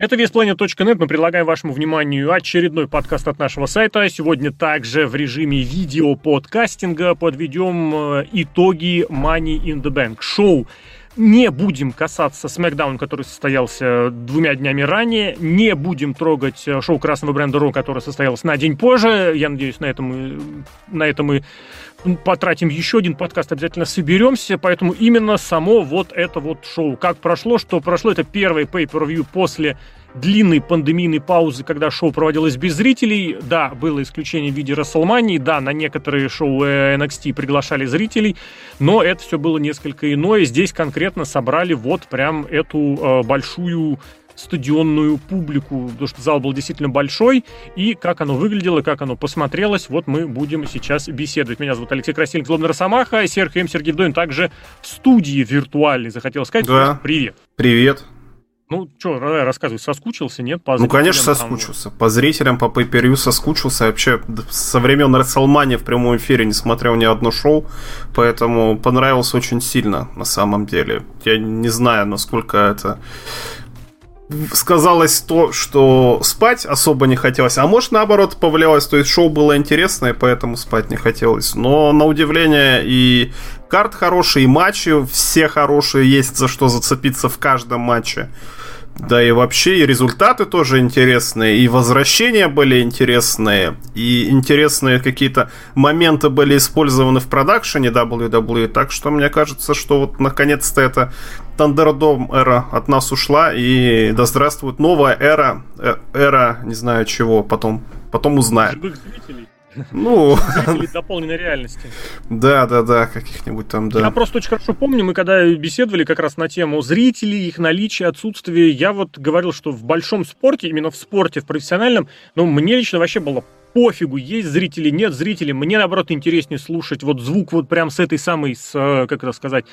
Это веспланет.нет. Мы предлагаем вашему вниманию очередной подкаст от нашего сайта. Сегодня также в режиме видео-подкастинга подведем э, итоги Money in the Bank. Шоу не будем касаться SmackDown, который состоялся двумя днями ранее. Не будем трогать э, шоу красного бренда Ро, которое состоялось на день позже. Я надеюсь, на этом мы, на этом мы потратим еще один подкаст, обязательно соберемся. Поэтому именно само вот это вот шоу. Как прошло, что прошло, это первый pay-per-view после длинной пандемийной паузы, когда шоу проводилось без зрителей. Да, было исключение в виде Расселмании, да, на некоторые шоу NXT приглашали зрителей, но это все было несколько иное. Здесь конкретно собрали вот прям эту э, большую стадионную публику, потому что зал был действительно большой, и как оно выглядело, как оно посмотрелось, вот мы будем сейчас беседовать. Меня зовут Алексей Красильник, Злобный Росомаха, Серхием Сергей Вдовин также в студии виртуальной, захотел сказать. Да. Привет. Привет. Ну, что, рассказывай, соскучился, нет? По ну, конечно, соскучился. Там... По зрителям, по pay соскучился. Вообще, со времен Расселмани в прямом эфире не смотрел ни одно шоу, поэтому понравился очень сильно, на самом деле. Я не знаю, насколько это сказалось то, что спать особо не хотелось, а может наоборот повлиялось, то есть шоу было интересное, поэтому спать не хотелось. Но на удивление и карт хорошие, и матчи все хорошие, есть за что зацепиться в каждом матче. Да и вообще и результаты тоже интересные, и возвращения были интересные, и интересные какие-то моменты были использованы в продакшене WWE, так что мне кажется, что вот наконец-то эта Thunderdome эра от нас ушла, и да здравствует новая эра, э, эра, не знаю чего, потом, потом узнаем. Ну... Дополненной реальности. Да, да, да, каких-нибудь там, да. Я просто очень хорошо помню, мы когда беседовали как раз на тему зрителей, их наличия, отсутствия, я вот говорил, что в большом спорте, именно в спорте, в профессиональном, ну, мне лично вообще было пофигу, есть зрители, нет зрителей. Мне, наоборот, интереснее слушать вот звук вот прям с этой самой, с, э, как это сказать,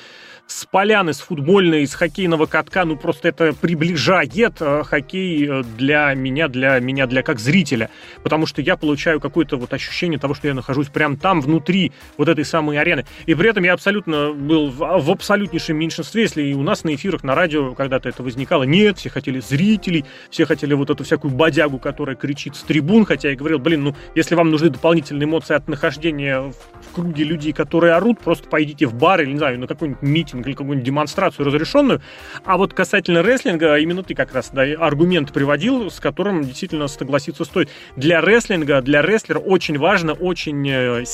с поляны, с футбольной, с хоккейного катка, ну просто это приближает э, хоккей э, для меня, для меня, для как зрителя, потому что я получаю какое-то вот ощущение того, что я нахожусь прям там, внутри вот этой самой арены. И при этом я абсолютно был в, в абсолютнейшем меньшинстве, если и у нас на эфирах, на радио когда-то это возникало, нет, все хотели зрителей, все хотели вот эту всякую бодягу, которая кричит с трибун, хотя я говорил, блин, ну если вам нужны дополнительные эмоции от нахождения в, в круге людей, которые орут, просто пойдите в бар или, не знаю, на какой-нибудь митинг митинг или какую-нибудь демонстрацию разрешенную. А вот касательно рестлинга, именно ты как раз да, аргумент приводил, с которым действительно согласиться стоит. Для рестлинга, для рестлера очень важно, очень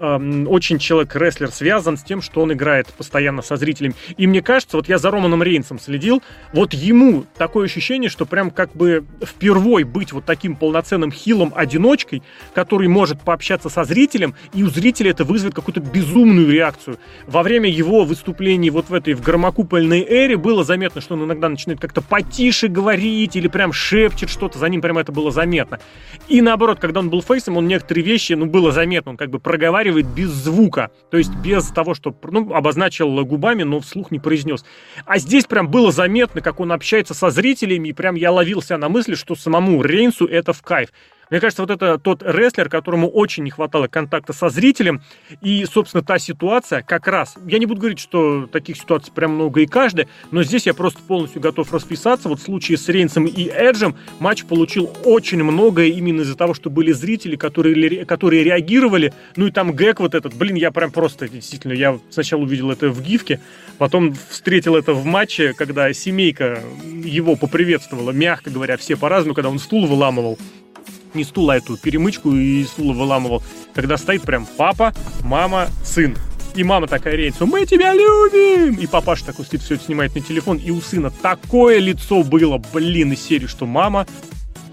очень человек-рестлер связан с тем, что он играет постоянно со зрителями. И мне кажется, вот я за Романом Рейнсом следил, вот ему такое ощущение, что прям как бы впервой быть вот таким полноценным хилом-одиночкой, который может пообщаться со зрителем, и у зрителя это вызовет какую-то безумную реакцию. Во время его выступлений вот в этой в громокупольной эре было заметно, что он иногда начинает как-то потише говорить или прям шепчет что-то, за ним прям это было заметно. И наоборот, когда он был фейсом, он некоторые вещи, ну, было заметно, он как бы проговаривал разговаривает без звука, то есть без того, что ну, обозначил губами, но вслух не произнес. А здесь прям было заметно, как он общается со зрителями, и прям я ловил себя на мысли, что самому Рейнсу это в кайф. Мне кажется, вот это тот рестлер, которому очень не хватало контакта со зрителем, и, собственно, та ситуация как раз, я не буду говорить, что таких ситуаций прям много и каждая, но здесь я просто полностью готов расписаться. Вот в случае с Рейнсом и Эджем матч получил очень многое именно из-за того, что были зрители, которые, которые реагировали, ну и там гэг вот этот, блин, я прям просто, действительно, я сначала увидел это в гифке, потом встретил это в матче, когда семейка его поприветствовала, мягко говоря, все по-разному, когда он стул выламывал, не стула, а эту перемычку и стула выламывал, когда стоит прям папа, мама, сын. И мама такая реется, мы тебя любим! И папаша такой стоит, все это снимает на телефон, и у сына такое лицо было, блин, из серии, что мама,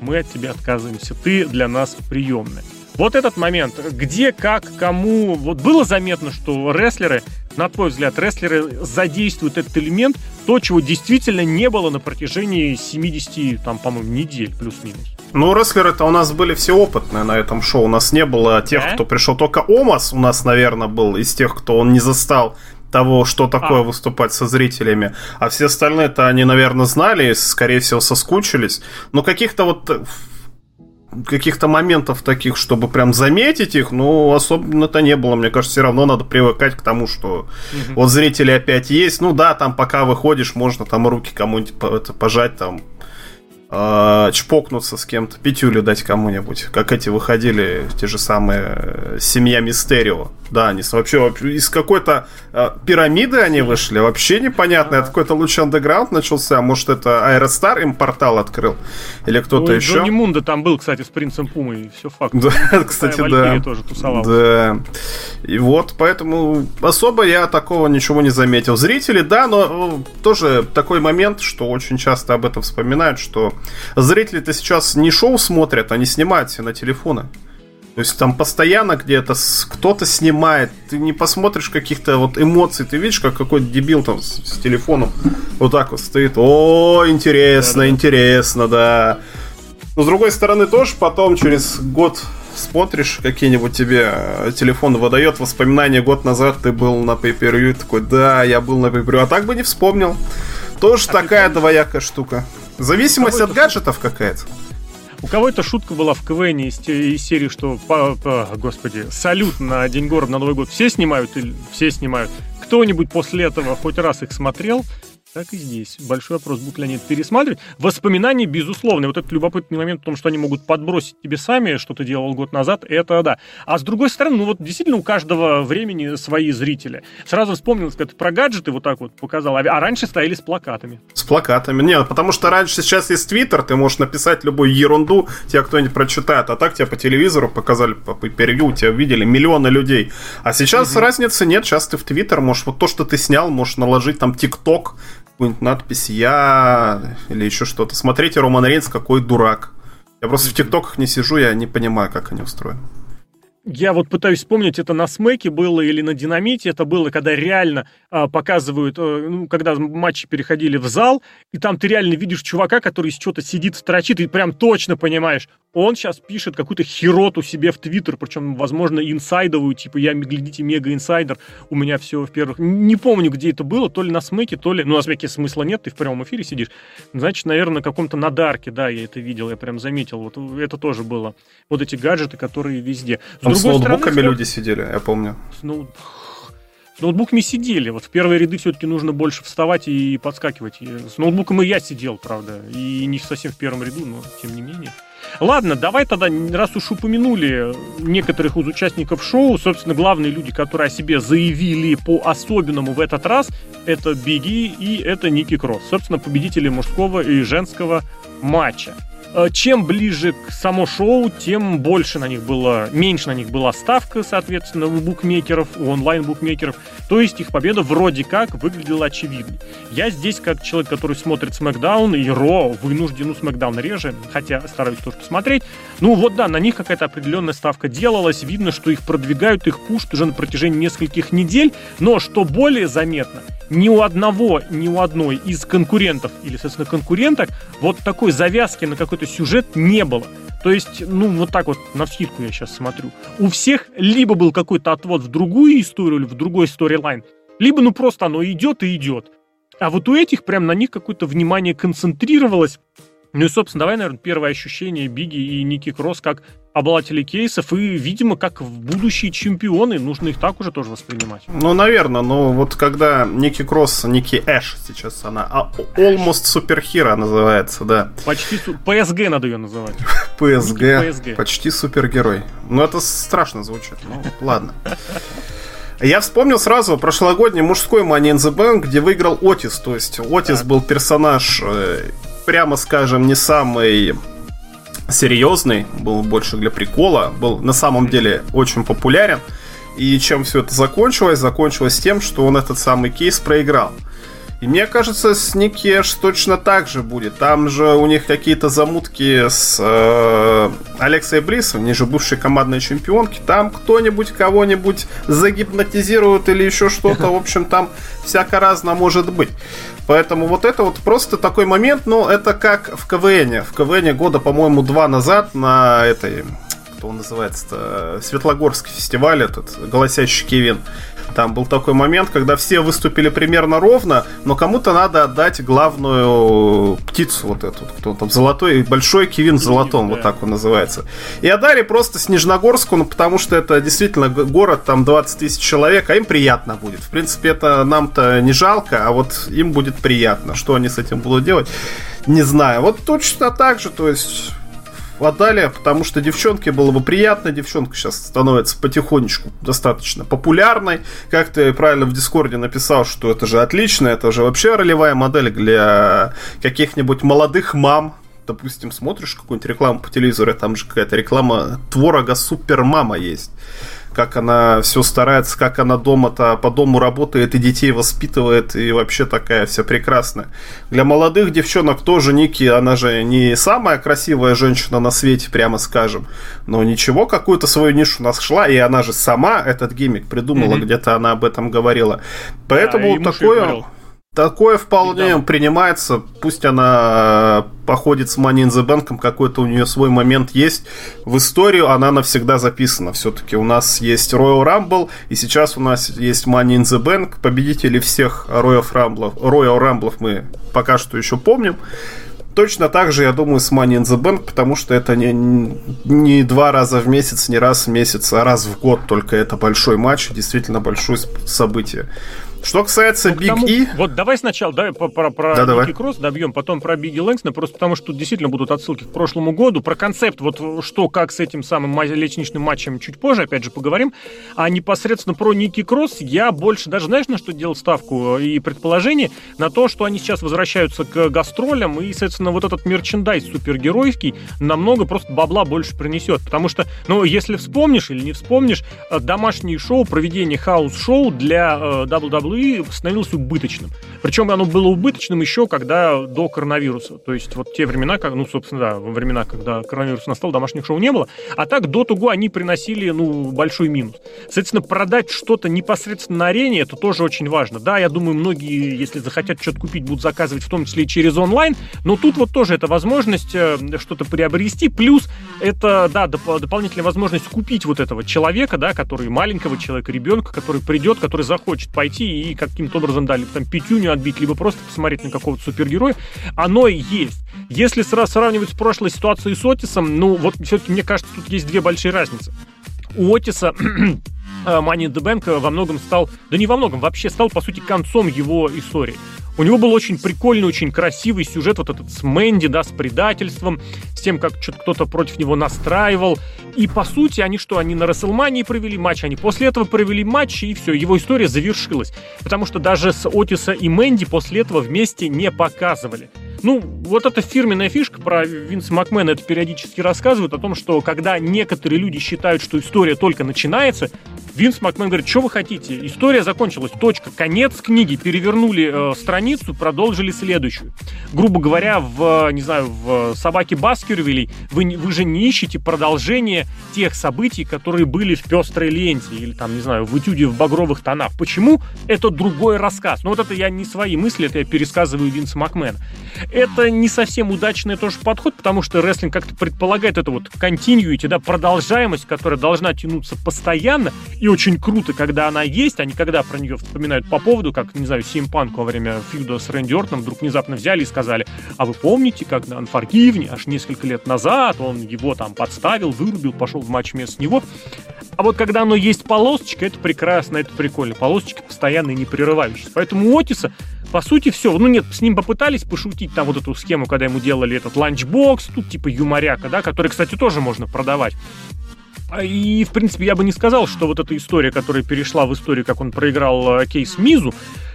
мы от тебя отказываемся, ты для нас приемная. Вот этот момент, где, как, кому, вот было заметно, что рестлеры, на твой взгляд, рестлеры задействуют этот элемент, то, чего действительно не было на протяжении 70, там, по-моему, недель плюс-минус. Ну, рестлеры-то у нас были все опытные на этом шоу. У нас не было тех, да? кто пришел. Только Омас у нас, наверное, был из тех, кто он не застал того, что такое а. выступать со зрителями. А все остальные-то они, наверное, знали, скорее всего, соскучились. Но каких-то вот каких-то моментов таких, чтобы прям заметить их, ну, особенно-то не было. Мне кажется, все равно надо привыкать к тому, что угу. вот зрители опять есть. Ну да, там пока выходишь, можно там руки кому-нибудь пожать, там э, чпокнуться с кем-то, пятюлю дать кому-нибудь, как эти выходили, те же самые э, «Семья Мистерио». Да, они вообще, из какой-то э, пирамиды они вышли, вообще непонятно, это какой-то луч андеграунд начался, может это Аэростар им портал открыл, или кто-то еще. Джонни Мунда там был, кстати, с принцем Пумой, все факт. Да, кстати, да. тоже тусовал. Да. И вот, поэтому особо я такого ничего не заметил. Зрители, да, но э, тоже такой момент, что очень часто об этом вспоминают, что зрители-то сейчас не шоу смотрят, они снимают все на телефоны. То есть там постоянно где-то кто-то снимает, ты не посмотришь каких-то вот эмоций, ты видишь, как какой-то дебил там с, с телефоном вот так вот стоит. О, интересно, Да-да. интересно, да. Но с другой стороны тоже потом через год смотришь, какие-нибудь тебе э, телефон выдает воспоминания год назад ты был на pay такой, да, я был на pay а так бы не вспомнил. Тоже а такая двоякая штука. Зависимость от гаджетов какая-то. У кого эта шутка была в КВН из, из серии, что, по, по, господи, салют на День города на Новый год все снимают или все снимают? Кто-нибудь после этого хоть раз их смотрел? Так и здесь. Большой вопрос, будут ли они это пересматривать. Воспоминания, безусловно. Вот этот любопытный момент в том, что они могут подбросить тебе сами, что ты делал год назад, это да. А с другой стороны, ну вот действительно у каждого времени свои зрители. Сразу вспомнил, как про гаджеты вот так вот показал, а, а раньше стояли с плакатами. С плакатами. Нет, потому что раньше сейчас есть Твиттер, ты можешь написать любую ерунду, тебя кто-нибудь прочитает, а так тебя по телевизору показали, по перью, тебя видели миллионы людей. А сейчас угу. разницы нет, сейчас ты в Твиттер можешь, вот то, что ты снял, можешь наложить там ТикТок, какую-нибудь надпись «Я» или еще что-то. Смотрите, Роман Рейнс какой дурак. Я просто в ТикТоках не сижу, я не понимаю, как они устроены. Я вот пытаюсь вспомнить, это на Смеке было или на Динамите, это было, когда реально а, показывают, а, ну, когда матчи переходили в зал, и там ты реально видишь чувака, который что-то сидит, строчит, и прям точно понимаешь, он сейчас пишет какую-то хероту себе в Твиттер, причем, возможно, инсайдовую, типа, я, глядите, мега-инсайдер, у меня все в первых... Не помню, где это было, то ли на Смеке, то ли... Ну, на Смеке смысла нет, ты в прямом эфире сидишь. Значит, наверное, на каком-то надарке, да, я это видел, я прям заметил. Вот это тоже было. Вот эти гаджеты, которые везде. С, Там с ноутбуками стороны, люди сидели, я помню. С ноут... С ноутбуками сидели. Вот в первые ряды все-таки нужно больше вставать и подскакивать. С ноутбуком и я сидел, правда. И не совсем в первом ряду, но тем не менее. Ладно, давай тогда, раз уж упомянули некоторых из участников шоу, собственно, главные люди, которые о себе заявили по-особенному в этот раз, это Бигги и это Ники Кросс. Собственно, победители мужского и женского матча. Э, чем ближе к само шоу, тем больше на них было, меньше на них была ставка, соответственно, у букмекеров, у онлайн-букмекеров. То есть их победа вроде как выглядела очевидной. Я здесь, как человек, который смотрит Смакдаун и Ро, вынужден у Смакдауна реже, хотя стараюсь тоже посмотреть. Ну вот да, на них какая-то определенная ставка делалась. Видно, что их продвигают, их пушат уже на протяжении нескольких недель. Но что более заметно, ни у одного, ни у одной из конкурентов или, соответственно, конкуренток вот такой завязки на какой-то сюжет не было. То есть, ну, вот так вот на вскидку я сейчас смотрю. У всех либо был какой-то отвод в другую историю или в другой сторилайн, либо, ну, просто оно идет и идет. А вот у этих прям на них какое-то внимание концентрировалось. Ну и, собственно, давай, наверное, первое ощущение Биги и Ники Кросс как обладатели кейсов и, видимо, как в будущие чемпионы, нужно их так уже тоже воспринимать. Ну, наверное, но вот когда Ники Кросс, Ники Эш сейчас она, а Almost Superhero называется, да. Почти PSG надо ее называть. PSG, почти супергерой. Ну, это страшно звучит, ну, ладно. Я вспомнил сразу прошлогодний мужской Money in the Bank, где выиграл Отис. То есть Отис так. был персонаж, э, прямо скажем, не самый серьезный, был больше для прикола, был на самом деле очень популярен. И чем все это закончилось? Закончилось тем, что он этот самый кейс проиграл. И мне кажется, с Никеш точно так же будет. Там же у них какие-то замутки с э, Алексой Брисом, они же бывшие командные чемпионки. Там кто-нибудь кого-нибудь загипнотизирует или еще что-то. В общем, там всяко разно может быть. Поэтому вот это вот просто такой момент, но это как в КВН. В КВН года, по-моему, два назад на этой кто он называется Светлогорский фестиваль этот, «Голосящий Кевин». Там был такой момент, когда все выступили примерно ровно, но кому-то надо отдать главную птицу вот эту, кто там, золотой, большой Кевин в золотом, вот так он называется. И отдали просто Снежногорску, ну, потому что это действительно город, там 20 тысяч человек, а им приятно будет. В принципе, это нам-то не жалко, а вот им будет приятно. Что они с этим будут делать? не знаю. Вот точно так же, то есть отдали, потому что девчонке было бы приятно. Девчонка сейчас становится потихонечку достаточно популярной. Как ты правильно в Дискорде написал, что это же отлично, это же вообще ролевая модель для каких-нибудь молодых мам, допустим, смотришь какую-нибудь рекламу по телевизору, там же какая-то реклама творога супермама есть как она все старается, как она дома-то по дому работает и детей воспитывает, и вообще такая вся прекрасная. Для молодых девчонок тоже Ники, она же не самая красивая женщина на свете, прямо скажем, но ничего, какую-то свою нишу нашла, и она же сама этот гиммик придумала, mm-hmm. где-то она об этом говорила. Поэтому да, такое... Такое вполне да. принимается. Пусть она э, походит с Money in the Bank, какой-то у нее свой момент есть. В историю она навсегда записана. Все-таки у нас есть Royal Rumble, и сейчас у нас есть Money in the Bank. Победители всех Royal Rumble, Royal Rumble мы пока что еще помним. Точно так же, я думаю, с Money in the Bank, потому что это не, не два раза в месяц, не раз в месяц, а раз в год только это большой матч, действительно большое событие. Что касается Биг ну, И... Вот давай сначала давай про, про да, давай. Кросс добьем, потом про Бигги Лэнгсона, просто потому что тут действительно будут отсылки к прошлому году. Про концепт, вот что, как с этим самым лестничным матчем чуть позже, опять же, поговорим. А непосредственно про Ники Кросс я больше даже, знаешь, на что делал ставку и предположение? На то, что они сейчас возвращаются к гастролям, и, соответственно, вот этот мерчендайз супергеройский намного просто бабла больше принесет. Потому что, ну, если вспомнишь или не вспомнишь, э, домашнее шоу, проведение house-шоу для э, WWE WWE становилось убыточным. Причем оно было убыточным еще когда до коронавируса. То есть вот те времена, как, ну, собственно, да, во времена, когда коронавирус настал, домашних шоу не было. А так до того они приносили, ну, большой минус. Соответственно, продать что-то непосредственно на арене, это тоже очень важно. Да, я думаю, многие, если захотят что-то купить, будут заказывать в том числе и через онлайн. Но тут вот тоже это возможность э, что-то приобрести. Плюс это, да, доп- дополнительная возможность купить вот этого человека, да, который маленького человека, ребенка, который придет, который захочет пойти и каким-то образом дали там пятюню отбить, либо просто посмотреть на какого-то супергероя, оно и есть. Если сразу сравнивать с прошлой ситуацией с Отисом, ну вот все-таки мне кажется, тут есть две большие разницы. У Отиса э, Money in the Bank во многом стал, да не во многом, вообще стал, по сути, концом его истории. У него был очень прикольный, очень красивый сюжет, вот этот с Мэнди, да, с предательством, с тем, как что-то кто-то против него настраивал. И, по сути, они что, они на Расселмании провели матч, они после этого провели матч, и все, его история завершилась. Потому что даже с Отиса и Мэнди после этого вместе не показывали. Ну, вот эта фирменная фишка про Винса Макмена это периодически рассказывают о том, что когда некоторые люди считают, что история только начинается, Винс Макмен говорит, что вы хотите? История закончилась, точка, конец книги, перевернули э, страницу, продолжили следующую. Грубо говоря, в, не знаю, в «Собаке Баскервилей» вы, вы же не ищете продолжение тех событий, которые были в «Пестрой ленте» или там, не знаю, в «Этюде в багровых тонах». Почему? Это другой рассказ. Ну вот это я не свои мысли, это я пересказываю Винса Макмена. Это не совсем удачный тоже подход, потому что рестлинг как-то предполагает это вот continuity, да, продолжаемость, которая должна тянуться постоянно, и очень круто, когда она есть, а не когда про нее вспоминают по поводу, как, не знаю, Симпанк во время фьюда с Рэнди Ортоном вдруг внезапно взяли и сказали, а вы помните, как на Unforgiven аж несколько лет назад он его там подставил, вырубил, пошел в матч вместо него. А вот когда оно есть полосочка, это прекрасно, это прикольно. Полосочки постоянно и не прерывающиеся. Поэтому у Отиса по сути, все. Ну нет, с ним попытались пошутить там вот эту схему, когда ему делали этот ланчбокс, тут типа юморяка, да, который, кстати, тоже можно продавать. А, и, в принципе, я бы не сказал, что вот эта история, которая перешла в историю, как он проиграл э, кейс Мизу,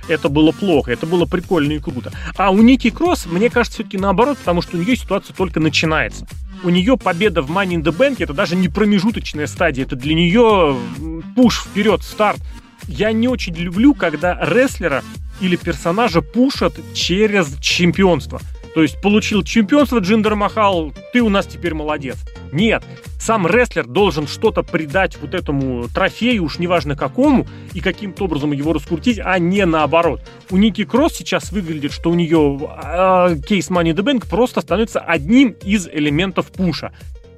это было плохо, это было прикольно и круто. А у Ники Кросс, мне кажется, все-таки наоборот, потому что у нее ситуация только начинается. У нее победа в Money in the Bank это даже не промежуточная стадия, это для нее пуш вперед, старт. Я не очень люблю, когда рестлера или персонажа пушат через чемпионство. То есть получил чемпионство Джиндер Махал, ты у нас теперь молодец. Нет, сам рестлер должен что-то придать вот этому трофею, уж неважно какому, и каким-то образом его раскрутить, а не наоборот. У Ники Кросс сейчас выглядит, что у нее кейс Money the Bank просто становится одним из элементов пуша.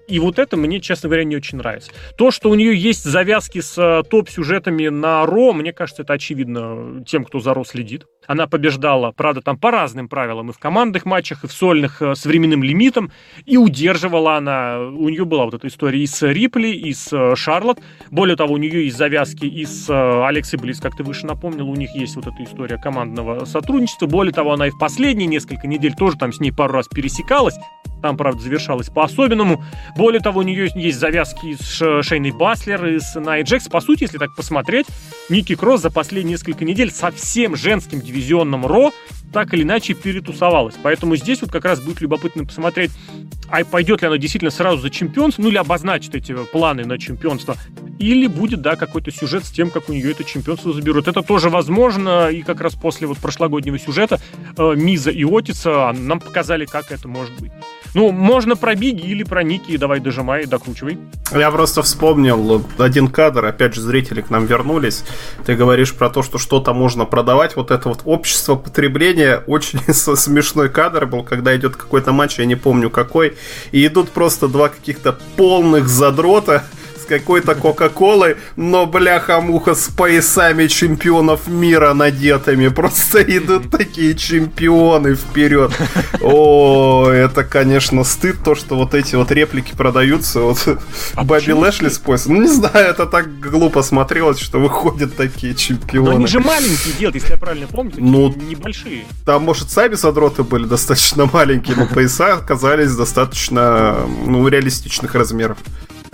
И вот это мне, честно говоря, не очень нравится. То, что у нее есть завязки с э, топ-сюжетами на Ро, мне кажется, это очевидно тем, кто за Ро следит. Она побеждала, правда, там по разным правилам, и в командных матчах, и в сольных э, с временным лимитом, и удерживала она, у нее была вот эта история и с Рипли, и с э, Шарлот. Более того, у нее есть завязки и с Алексой Близ, как ты выше напомнил, у них есть вот эта история командного сотрудничества. Более того, она и в последние несколько недель тоже там с ней пару раз пересекалась. Там, правда, завершалось по-особенному. Более того, у нее есть завязки с Шейной Баслер и с Най Джекс. По сути, если так посмотреть, Ники Кросс за последние несколько недель со всем женским дивизионным Ро так или иначе перетусовалась. Поэтому здесь вот как раз будет любопытно посмотреть, а пойдет ли она действительно сразу за чемпионство, ну или обозначит эти планы на чемпионство, или будет, да, какой-то сюжет с тем, как у нее это чемпионство заберут. Это тоже возможно, и как раз после вот прошлогоднего сюжета э, Миза и Отица нам показали, как это может быть. Ну, можно про Биги или про Ники, давай дожимай, докручивай. Я просто вспомнил один кадр, опять же, зрители к нам вернулись. Ты говоришь про то, что что-то можно продавать. Вот это вот общество потребления, очень смешной кадр был, когда идет какой-то матч, я не помню какой, и идут просто два каких-то полных задрота, с какой-то Кока-Колой, но бляха-муха с поясами чемпионов мира надетыми. Просто идут такие чемпионы вперед. О, это, конечно, стыд, то, что вот эти вот реплики продаются. Вот а Бобби Лэшли с поясом. Ну, не знаю, это так глупо смотрелось, что выходят такие чемпионы. Но они же маленькие делают, если я правильно помню, ну, небольшие. Там, может, сами задроты были достаточно маленькие, но пояса оказались достаточно, ну, реалистичных размеров.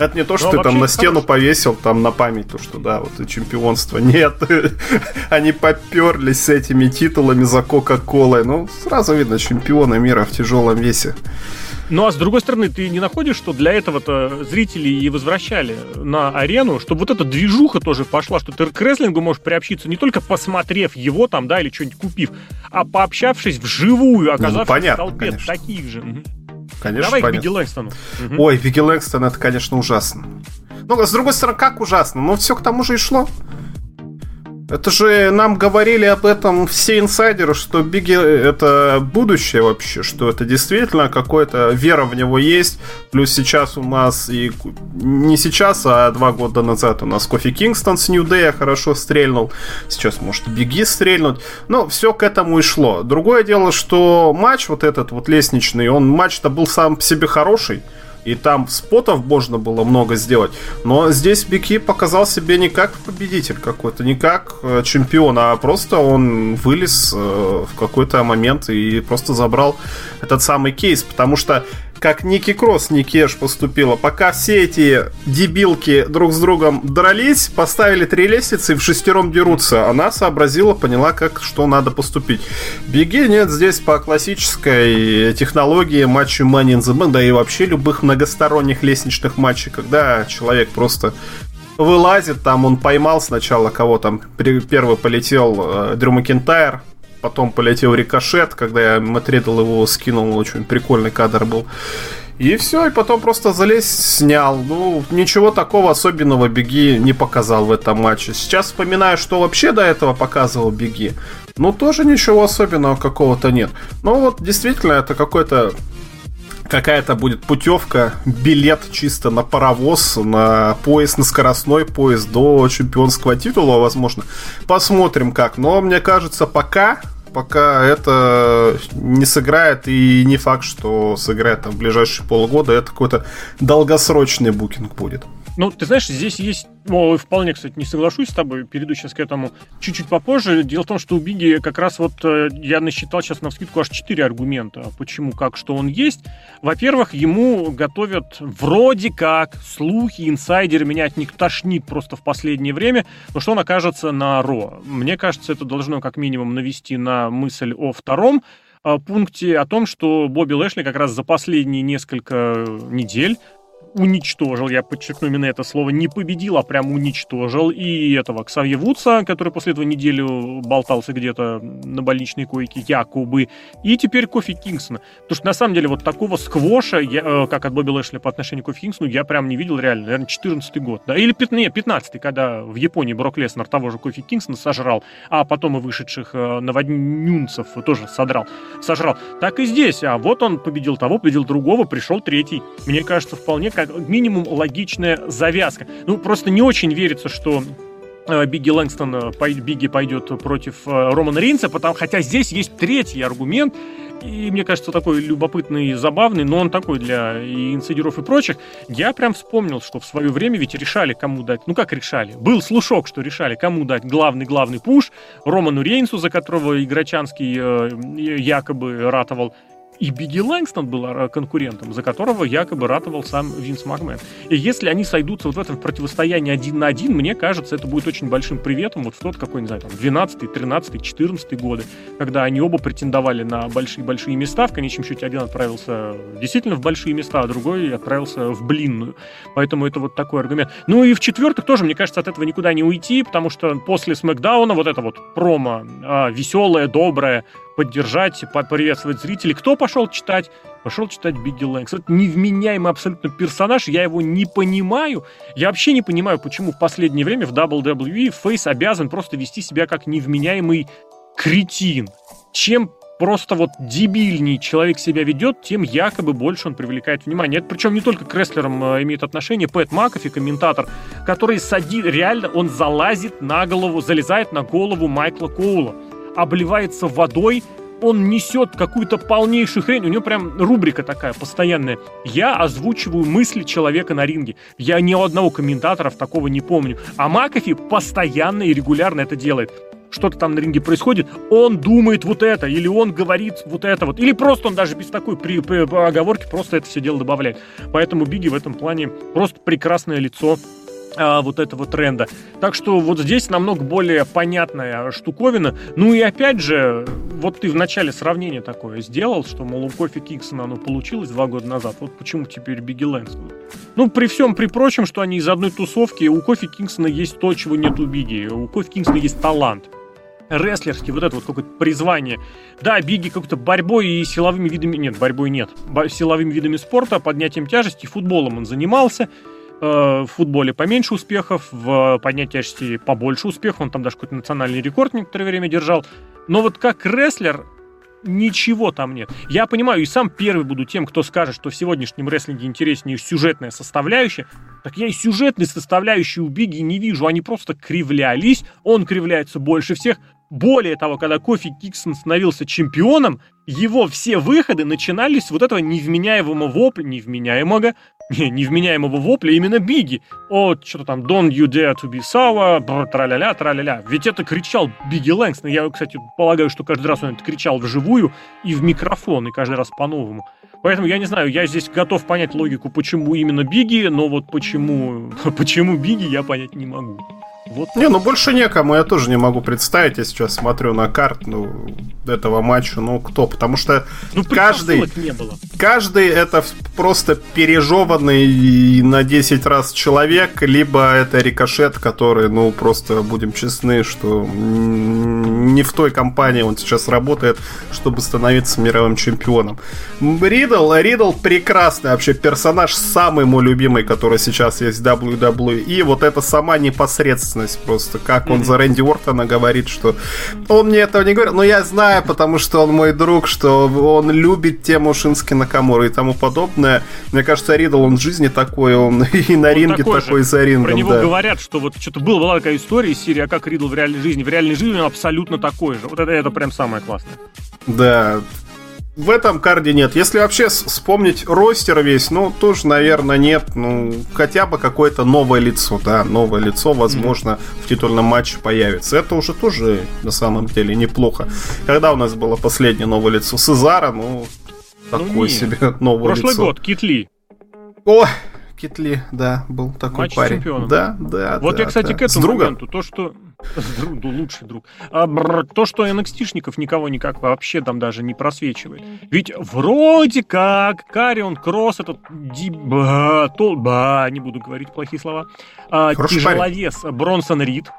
Это не то, что Но ты там на стену хорошо. повесил, там на память, то, что да, вот и чемпионство. Нет, они поперлись с этими титулами за Кока-Колой. Ну, сразу видно, чемпионы мира в тяжелом весе. Ну а с другой стороны, ты не находишь, что для этого-то зрители и возвращали на арену, чтобы вот эта движуха тоже пошла, что ты к рестлингу можешь приобщиться не только посмотрев его там, да, или что-нибудь купив, а пообщавшись вживую, ну, оказавшись ну, понятно, в толпе конечно. таких же. Конечно, Давай понятно. к Бигги Лэнгстону. Угу. Ой, Бигги Лэнгстон, это, конечно, ужасно. Ну, с другой стороны, как ужасно? Ну, все к тому же и шло. Это же нам говорили об этом все инсайдеры, что Бигги это будущее вообще, что это действительно какое-то вера в него есть. Плюс сейчас у нас и не сейчас, а два года назад у нас Кофи Кингстон с Нью Дэя хорошо стрельнул. Сейчас может Бигги стрельнуть. Но все к этому и шло. Другое дело, что матч вот этот вот лестничный, он матч-то был сам по себе хороший и там спотов можно было много сделать. Но здесь Бики показал себе не как победитель какой-то, не как э, чемпион, а просто он вылез э, в какой-то момент и просто забрал этот самый кейс, потому что как Ники Кросс, Ники Эш поступила. Пока все эти дебилки друг с другом дрались, поставили три лестницы и в шестером дерутся. Она сообразила, поняла, как что надо поступить. Беги нет, здесь по классической технологии матча Money in the Bank, да и вообще любых многосторонних лестничных матчей, когда человек просто вылазит, там он поймал сначала кого там, первый полетел э, Дрю Макентайр, потом полетел рикошет, когда я Матридал его скинул, очень прикольный кадр был. И все, и потом просто залез, снял. Ну, ничего такого особенного Беги не показал в этом матче. Сейчас вспоминаю, что вообще до этого показывал Беги. Ну, тоже ничего особенного какого-то нет. Ну, вот действительно, это какой-то какая-то будет путевка, билет чисто на паровоз, на поезд, на скоростной поезд до чемпионского титула, возможно. Посмотрим как. Но мне кажется, пока пока это не сыграет, и не факт, что сыграет там в ближайшие полгода, это какой-то долгосрочный букинг будет. Ну, ты знаешь, здесь есть... Ну, вполне, кстати, не соглашусь с тобой, перейду сейчас к этому чуть-чуть попозже. Дело в том, что у Биги как раз вот э, я насчитал сейчас на скидку аж 4 аргумента, почему, как, что он есть. Во-первых, ему готовят вроде как слухи, инсайдеры, меня от них тошнит просто в последнее время, но что он окажется на Ро. Мне кажется, это должно как минимум навести на мысль о втором э, пункте о том, что Бобби Лэшли как раз за последние несколько недель уничтожил, я подчеркну именно это слово, не победил, а прям уничтожил и этого Ксавье Вудса, который после этого неделю болтался где-то на больничной койке, якобы, и теперь Кофи Кингсона. Потому что на самом деле вот такого сквоша, я, э, как от Бобби Лэшли по отношению к Кофи Кингсону, я прям не видел реально, наверное, 14 год, да, или 15, 15 когда в Японии Брок Леснер того же Кофи Кингсона сожрал, а потом и вышедших э, наводнюнцев тоже содрал, сожрал. Так и здесь, а вот он победил того, победил другого, пришел третий. Мне кажется, вполне какая-то минимум логичная завязка. Ну, просто не очень верится, что э, Бигги Лэнгстон, э, Бигги пойдет против Романа Рейнса, потому, хотя здесь есть третий аргумент, и мне кажется, такой любопытный забавный, но он такой для и инсайдеров и прочих. Я прям вспомнил, что в свое время ведь решали, кому дать. Ну как решали? Был слушок, что решали, кому дать главный-главный пуш Роману Рейнсу, за которого Играчанский э, якобы ратовал, и Бигги Лэнгстон был а, конкурентом, за которого якобы ратовал сам Винс Макмен. И если они сойдутся вот в этом противостоянии один на один, мне кажется, это будет очень большим приветом вот в тот какой, не знаю, там, 12 13 14 годы, когда они оба претендовали на большие-большие места. В конечном счете один отправился действительно в большие места, а другой отправился в блинную. Поэтому это вот такой аргумент. Ну и в четвертых тоже, мне кажется, от этого никуда не уйти, потому что после Смакдауна вот это вот промо а, веселое, доброе, поддержать, поприветствовать зрителей. Кто пошел читать? Пошел читать Бигги Лэнгс. Это невменяемый абсолютно персонаж, я его не понимаю. Я вообще не понимаю, почему в последнее время в WWE Фейс обязан просто вести себя как невменяемый кретин. Чем просто вот дебильней человек себя ведет, тем якобы больше он привлекает внимание. Это причем не только к рестлерам э, имеет отношение. Пэт Макафи, комментатор, который садит, реально он залазит на голову, залезает на голову Майкла Коула обливается водой, он несет какую-то полнейшую хрень. У него прям рубрика такая постоянная. Я озвучиваю мысли человека на ринге. Я ни у одного комментатора такого не помню. А Макафи постоянно и регулярно это делает что-то там на ринге происходит, он думает вот это, или он говорит вот это вот, или просто он даже без такой при, при, оговорки просто это все дело добавляет. Поэтому Биги в этом плане просто прекрасное лицо а, вот этого тренда. Так что вот здесь намного более понятная штуковина. Ну и опять же, вот ты в начале сравнения такое сделал, что, мол, у Кофи Киксона оно получилось два года назад. Вот почему теперь Бигги Лэнс? Ну, при всем, при прочем, что они из одной тусовки, у Кофи Кингсона есть то, чего нет у Бигги. У Кофи Кингсона есть талант рестлерский, вот это вот какое-то призвание. Да, Бигги как-то борьбой и силовыми видами... Нет, борьбой нет. Силовыми видами спорта, поднятием тяжести, футболом он занимался. Э, в футболе поменьше успехов, в поднятии тяжести побольше успехов, он там даже какой-то национальный рекорд некоторое время держал. Но вот как рестлер ничего там нет. Я понимаю, и сам первый буду тем, кто скажет, что в сегодняшнем рестлинге интереснее сюжетная составляющая. Так я и сюжетной составляющей у Биги не вижу. Они просто кривлялись. Он кривляется больше всех. Более того, когда Кофи Киксон становился чемпионом, его все выходы начинались с вот этого невменяемого вопля, невменяемого, не, невменяемого вопля именно Биги. О, что-то там, don't you dare to be sour, траля-ля, траля-ля. Ведь это кричал Биги Лэнгстон. Я, кстати, полагаю, что каждый раз он это кричал вживую и в микрофон, и каждый раз по-новому. Поэтому я не знаю, я здесь готов понять логику, почему именно Биги, но вот почему, почему Биги, я понять не могу. Вот. Не, ну больше некому, я тоже не могу представить, я сейчас смотрю на карту ну, этого матча, ну кто, потому что ну, каждый, не было. каждый это просто пережеванный на 10 раз человек, либо это рикошет, который, ну просто будем честны, что не в той компании он сейчас работает, чтобы становиться мировым чемпионом. Ридл, Ридл прекрасный вообще персонаж, самый мой любимый, который сейчас есть в WWE, вот это сама непосредственность просто, как он за Рэнди Уортона говорит, что он мне этого не говорит, но я знаю, потому что он мой друг, что он любит тему Шински Накамура и тому подобное. Мне кажется, Ридл, он в жизни такой, он и на он ринге такой, такой за рингом. Про него да. говорят, что вот что-то было, была такая история из серии, а как Ридл в реальной жизни. В реальной жизни он абсолютно такой же. Вот это, это прям самое классное. Да, в этом карде нет. Если вообще вспомнить ростер весь, ну, тоже, наверное, нет. Ну, хотя бы какое-то новое лицо, да, новое лицо, возможно, в титульном матче появится. Это уже тоже, на самом деле, неплохо. Когда у нас было последнее новое лицо? Сезара, ну, ну такое ну, себе новое Прошлый лицо. год, Китли. О, Китли, да, был такой Матч парень. Чемпионом. Да, да. Вот да, я, кстати, да. к этому моменту, то, что друг, лучший друг. А, бр, то, что NXT-шников никого никак вообще там даже не просвечивает. Ведь вроде как Карион Кросс, этот ди, ба, то, ба, не буду говорить плохие слова, а, тяжеловес парень. Бронсон Рид,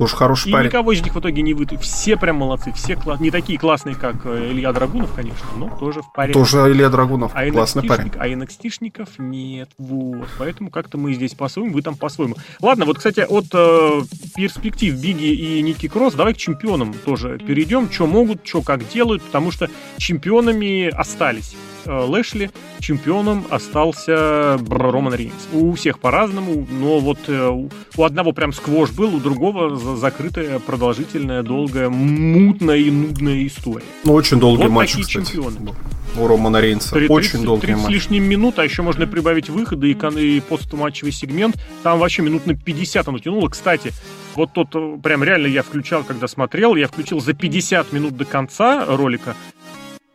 Уж хороший и парень. никого из них в итоге не вы. Все прям молодцы, все класс... не такие классные, как э, Илья Драгунов, конечно, но тоже в паре. Тоже Илья Драгунов, а классный парень. А NXT-шников нет, вот. Поэтому как-то мы здесь по-своему, вы там по-своему. Ладно, вот, кстати, от э, перспектив Биги и Ники Кросс давай к чемпионам тоже перейдем. Что могут, что как делают, потому что чемпионами остались Лэшли, чемпионом остался Роман Рейнс. У всех по-разному, но вот э, у одного прям сквош был, у другого закрытая, продолжительная, долгая, мутная и нудная история. Ну, очень долгий вот матч, такие кстати. чемпионы у Романа Рейнса. 30, Очень долгий 30 матч. с лишним минут, а еще можно прибавить выходы и, и постматчевый сегмент. Там вообще минут на 50 оно тянуло. Кстати, вот тот э, прям реально я включал, когда смотрел, я включил за 50 минут до конца ролика.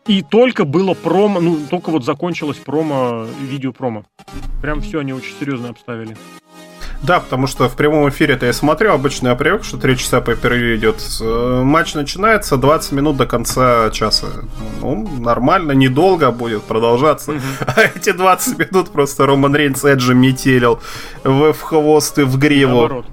И только было промо, ну, только вот закончилось промо, видео промо. Прям все они очень серьезно обставили. Да, потому что в прямом эфире-то я смотрю, обычно я привык, что 3 часа по первью идет. Э, матч начинается 20 минут до конца часа. Ну, нормально, недолго будет продолжаться. А эти 20 минут просто Роман Рейнс Эджи метелил в, в хвост и в гриву. Наоборот.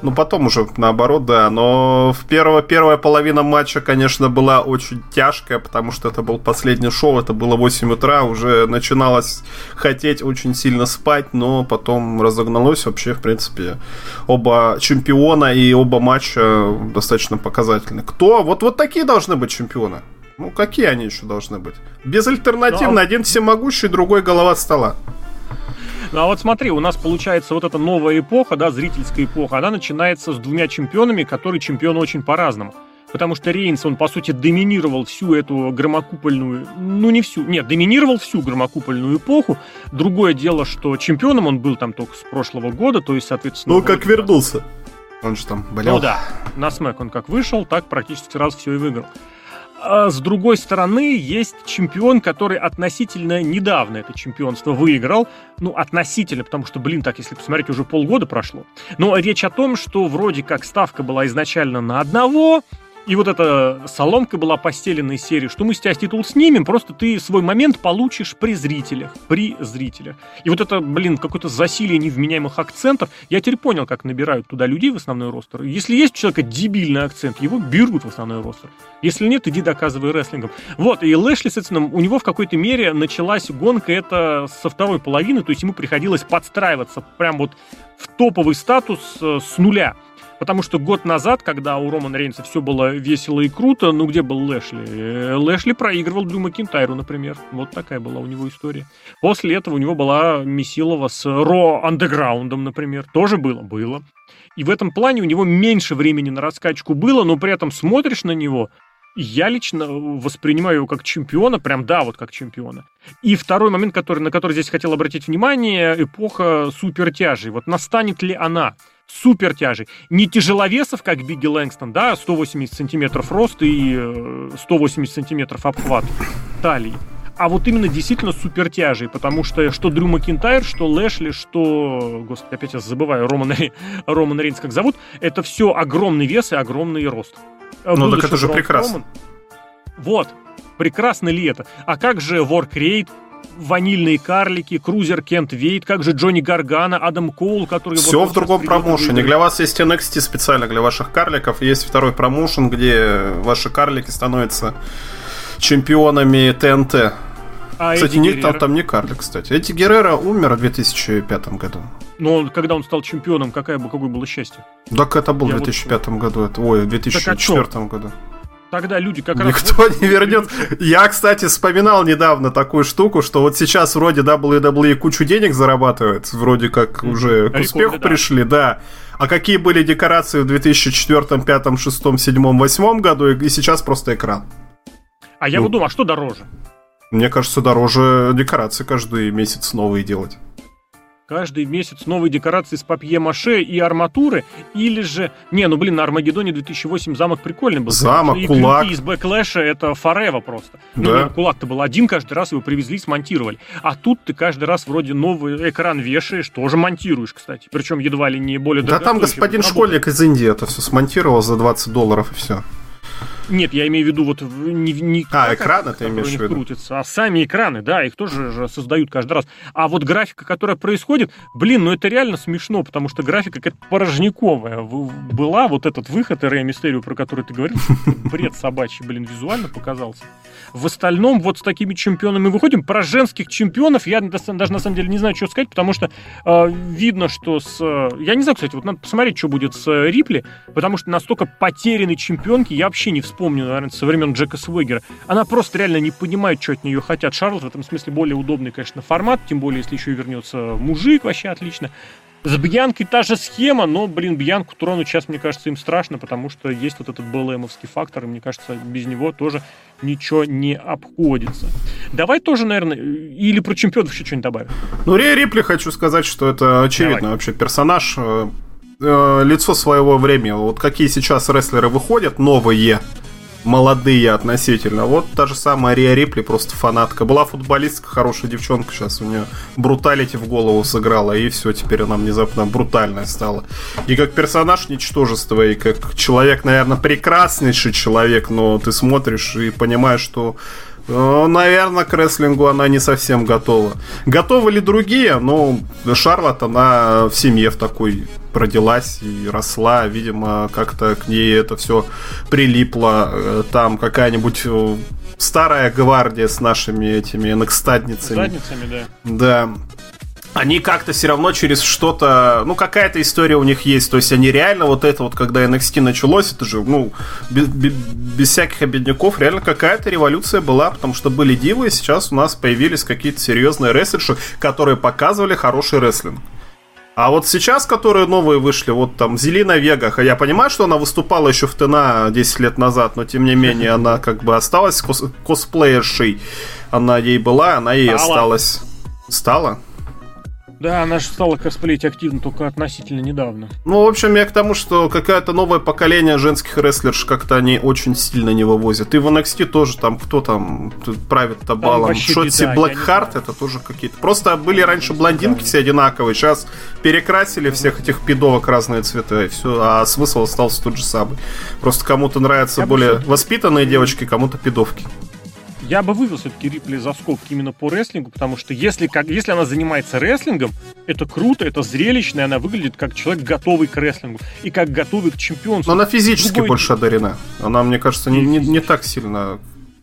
Ну, потом уже наоборот, да. Но в первая, первая половина матча, конечно, была очень тяжкая, потому что это был последний шоу, это было 8 утра, уже начиналось хотеть очень сильно спать, но потом разогналось вообще, в принципе, оба чемпиона и оба матча достаточно показательны. Кто? Вот, вот такие должны быть чемпионы. Ну, какие они еще должны быть? Безальтернативно, ну, а... один всемогущий, другой голова стола. Ну а вот смотри, у нас получается вот эта новая эпоха, да, зрительская эпоха, она начинается с двумя чемпионами, которые чемпионы очень по-разному. Потому что Рейнс, он, по сути, доминировал всю эту громокупольную... Ну, не всю. Нет, доминировал всю громокупольную эпоху. Другое дело, что чемпионом он был там только с прошлого года, то есть, соответственно... Ну, как вернулся. Он же там болел. Ну да, на смэк он как вышел, так практически сразу все и выиграл. А с другой стороны, есть чемпион, который относительно недавно это чемпионство выиграл. Ну, относительно, потому что, блин, так, если посмотреть, уже полгода прошло. Но речь о том, что вроде как ставка была изначально на одного, и вот эта соломка была постелена из серии, что мы с тебя титул снимем, просто ты свой момент получишь при зрителях. При зрителях. И вот это, блин, какое-то засилие невменяемых акцентов. Я теперь понял, как набирают туда людей в основной ростер. Если есть у человека дебильный акцент, его берут в основной ростер. Если нет, иди доказывай рестлингом. Вот, и Лэшли, соответственно, у него в какой-то мере началась гонка это со второй половины, то есть ему приходилось подстраиваться прям вот в топовый статус э, с нуля. Потому что год назад, когда у Романа Рейнса все было весело и круто, ну где был Лэшли? Э, Лэшли проигрывал Дрю Макинтайру, например. Вот такая была у него история. После этого у него была Месилова с Ро Андеграундом, например. Тоже было? Было. И в этом плане у него меньше времени на раскачку было, но при этом смотришь на него, я лично воспринимаю его как чемпиона, прям да, вот как чемпиона. И второй момент, который, на который здесь хотел обратить внимание, эпоха супертяжей. Вот настанет ли она? Супер тяжей. Не тяжеловесов, как Бигги Лэнгстон, да, 180 сантиметров рост и 180 э, сантиметров обхват талии. А вот именно действительно супер тяжей, потому что что Дрю Макинтайр, что Лэшли, что, господи, опять я забываю, Роман, Роман Рейнс как зовут, это все огромный вес и огромный рост. Ну так это же прекрасно. Роман. Вот, прекрасно ли это? А как же Воркрейт, ванильные карлики, крузер Кент Вейт, как же Джонни Гаргана, Адам Коул, который... Все вот в другом промоушене. Для вас есть NXT специально для ваших карликов. Есть второй промоушен, где ваши карлики становятся чемпионами ТНТ. А кстати, не, там, там не карлик, кстати. Эти Геррера умер в 2005 году. Но когда он стал чемпионом, какое, какое было счастье? Так это был в 2005 вот... году. Это, ой, в 2004 а году. Тогда люди как раз... Никто не вернет. Я, кстати, вспоминал недавно такую штуку, что вот сейчас вроде WWE кучу денег зарабатывает, вроде как уже к успеху пришли, да. А какие были декорации в 2004, 2005, 2006, 2007, 2008 году, и сейчас просто экран. А я ну, вот думаю, а что дороже? Мне кажется, дороже декорации каждый месяц новые делать каждый месяц новые декорации с папье-маше и арматуры, или же... Не, ну блин, на Армагеддоне 2008 замок прикольный был. Замок, и кулак. из Бэклэша это форева просто. Ну, да. Ну, кулак-то был один, каждый раз его привезли, смонтировали. А тут ты каждый раз вроде новый экран вешаешь, тоже монтируешь, кстати. Причем едва ли не более... Да там господин школьник из Индии это все смонтировал за 20 долларов и все. Нет, я имею в виду вот не, не а экраны ты имеешь в виду? крутятся, а сами экраны, да, их тоже же создают каждый раз. А вот графика, которая происходит, блин, ну это реально смешно, потому что графика какая-то порожниковая была, вот этот выход Эрея Мистерию, про который ты говорил, бред собачий, блин, визуально показался. В остальном вот с такими чемпионами выходим. Про женских чемпионов я даже на самом деле не знаю, что сказать, потому что э, видно, что с... Я не знаю, кстати, вот надо посмотреть, что будет с Рипли, потому что настолько потерянной чемпионки я вообще вообще не вспомню, наверное, со времен Джека Свегера. Она просто реально не понимает, что от нее хотят. Шарлот в этом смысле более удобный, конечно, формат, тем более, если еще и вернется мужик, вообще отлично. С Бьянкой та же схема, но, блин, Бьянку тронуть сейчас, мне кажется, им страшно, потому что есть вот этот БЛМовский фактор, и мне кажется, без него тоже ничего не обходится. Давай тоже, наверное, или про чемпионов еще что-нибудь добавим. Ну, Рипли хочу сказать, что это очевидно Давай. вообще персонаж, э, лицо своего времени. Вот какие сейчас рестлеры выходят, новые, молодые относительно. Вот та же самая Риа Рипли, просто фанатка. Была футболистка, хорошая девчонка, сейчас у нее бруталити в голову сыграла, и все, теперь она внезапно брутальная стала. И как персонаж ничтожество, и как человек, наверное, прекраснейший человек, но ты смотришь и понимаешь, что э, Наверное, к рестлингу она не совсем готова. Готовы ли другие? Ну, Шарлот, она в семье в такой родилась и росла, видимо, как-то к ней это все прилипло. Э, там какая-нибудь э, старая гвардия с нашими этими накстадницами. Задницами, да. Да. Они как-то все равно через что-то, ну какая-то история у них есть, то есть они реально вот это вот, когда NXT началось, это же, ну, без, без, без всяких обедняков, реально какая-то революция была, потому что были дивы, и сейчас у нас появились какие-то серьезные рестлерши, которые показывали хороший рестлинг. А вот сейчас, которые новые вышли, вот там Зелина Вега, я понимаю, что она выступала еще в ТНА 10 лет назад, но тем не менее она как бы осталась кос косплеершей. Она ей была, она ей Стала. осталась. Стала? Да, она же стала косплеить активно только относительно недавно. Ну, в общем, я к тому, что какое-то новое поколение женских рестлерш как-то они очень сильно не вывозят. И в NXT тоже там, кто там правит табалом? Шотси Блэкхарт, это тоже какие-то... Просто были раньше блондинки все одинаковые, сейчас перекрасили всех этих пидовок разные цвета, и все, а смысл остался тот же самый. Просто кому-то нравятся более воспитанные девочки, кому-то пидовки. Я бы вывел все-таки Рипли за скобки именно по рестлингу, потому что если, как, если она занимается рестлингом, это круто, это зрелищно, и она выглядит как человек, готовый к рестлингу и как готовый к чемпионству. Но она физически Другой... больше одарена. Она, мне кажется, не, не, не так сильно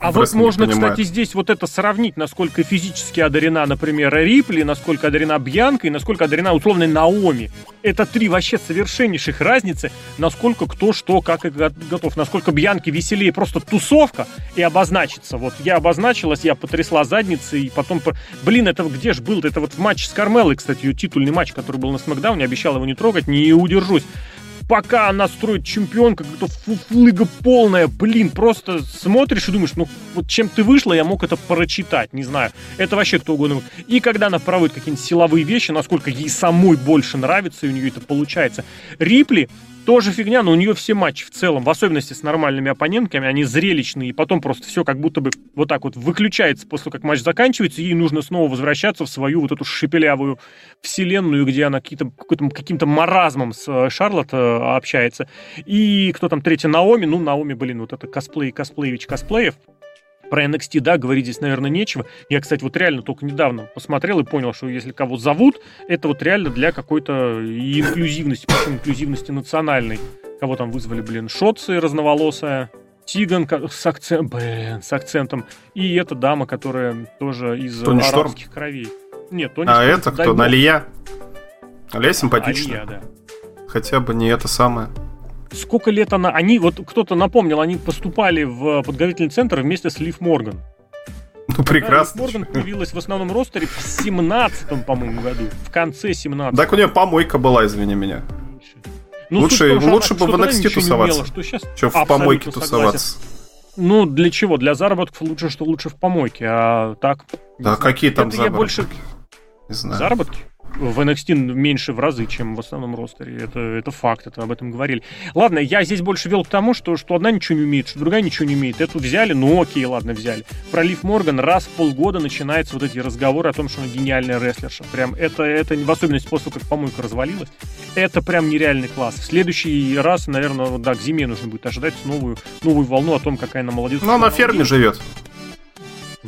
а вот можно, кстати, здесь вот это сравнить, насколько физически одарена, например, Рипли, насколько одарена Бьянка и насколько одарена условно Наоми. Это три вообще совершеннейших разницы, насколько кто что, как и готов. Насколько Бьянки веселее просто тусовка и обозначиться. Вот я обозначилась, я потрясла задницей, и потом... Блин, это где же был? Это вот в матче с Кармелой, кстати, ее титульный матч, который был на Смакдауне, обещал его не трогать, не удержусь пока она строит чемпионка, как-то фуфлыга полная, блин, просто смотришь и думаешь, ну вот чем ты вышла, я мог это прочитать, не знаю. Это вообще кто угодно. И когда она проводит какие-нибудь силовые вещи, насколько ей самой больше нравится, и у нее это получается. Рипли тоже фигня, но у нее все матчи в целом, в особенности с нормальными оппонентками, они зрелищные, и потом просто все как будто бы вот так вот выключается после того, как матч заканчивается, и ей нужно снова возвращаться в свою вот эту шепелявую вселенную, где она каким-то каким-то маразмом с э, Шарлотт э, общается. И кто там третий, Наоми, ну, Наоми, блин, вот это косплей, косплеевич косплеев, про NXT, да, говорить здесь, наверное, нечего. Я, кстати, вот реально только недавно посмотрел и понял, что если кого зовут, это вот реально для какой-то инклюзивности, причем инклюзивности национальной. Кого там вызвали, блин, Шотцы разноволосая, Тиган с, акцент, блин, с акцентом, и эта дама, которая тоже из Тони арабских Шторм? кровей. Нет, Тони А Шторм, это кто? Налия? Налия симпатичная. Алия, да. Хотя бы не это самое сколько лет она... Они, вот кто-то напомнил, они поступали в подготовительный центр вместе с Лив Морган. Ну, прекрасно. Лив Морган появилась в основном ростере в 17-м, по-моему, году. В конце 17 Так у нее помойка была, извини меня. Ну, лучше том, лучше бы в NXT тусоваться, что сейчас... чем в помойке тусоваться. Ну, для чего? Для заработков лучше, что лучше в помойке, а так... Да какие там Это заработки? Я больше... Не знаю. Заработки? В NXT меньше в разы, чем в основном ростере. Это, это факт, это об этом говорили. Ладно, я здесь больше вел к тому, что, что одна ничего не умеет, что другая ничего не умеет. Эту взяли, ну окей, ладно, взяли. Про Лив Морган раз в полгода начинаются вот эти разговоры о том, что она гениальная рестлерша. Прям это, это в особенности после того, как помойка развалилась, это прям нереальный класс. В следующий раз, наверное, вот, да, к зиме нужно будет ожидать новую, новую волну о том, какая она молодец. Ну, она на ферме живет.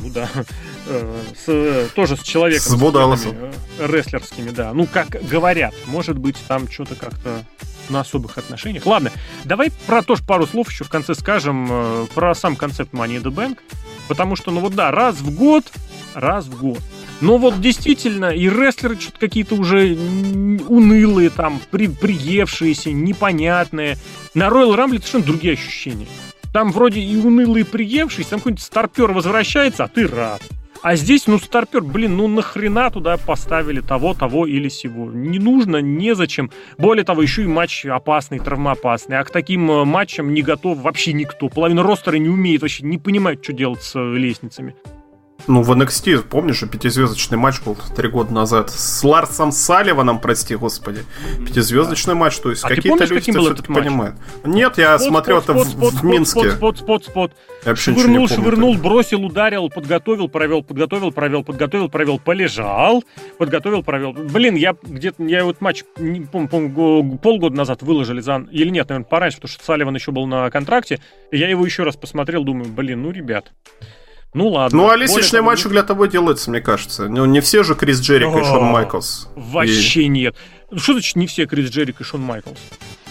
Ну да. Э, с, э, тоже с человеком. С, с э, рестлерскими, да. Ну, как говорят. Может быть, там что-то как-то на особых отношениях. Ладно, давай про тоже пару слов еще в конце скажем про сам концепт Money in the Bank. Потому что, ну вот да, раз в год, раз в год. Но вот действительно, и рестлеры что-то какие-то уже унылые, там, при, приевшиеся, непонятные. На Royal Rumble совершенно другие ощущения. Там вроде и унылый приевший, там какой-нибудь старпер возвращается, а ты рад. А здесь, ну, старпер, блин, ну нахрена туда поставили того, того или сего? Не нужно, незачем. Более того, еще и матч опасный, травмоопасный. А к таким э, матчам не готов вообще никто. Половина ростера не умеет, вообще не понимает, что делать с э, лестницами. Ну, в NXT, помнишь, пятизвездочный матч был три года назад с Ларсом Салливаном, прости господи. Пятизвездочный да. матч, то есть а какие-то люди каким был этот понимают. Нет, я спот, смотрел спот, это спот, в, спот, в Минске. Спот, спот, спот, спот. Я швырнул, швырнул, тогда. бросил, ударил, подготовил, провел, подготовил, провел, подготовил, провел, полежал, подготовил, провел. Блин, я где-то, я вот матч, не помню, помню, полгода назад выложили за, или нет, наверное, пораньше, потому что Салливан еще был на контракте. Я его еще раз посмотрел, думаю, блин, ну, ребят, ну ладно. Ну, а лестничные матчи того... для того делаются, мне кажется. Ну, не все же Крис Джерик и Шон Майклс. Вообще и... нет. Что значит не все Крис Джерик и Шон Майклс?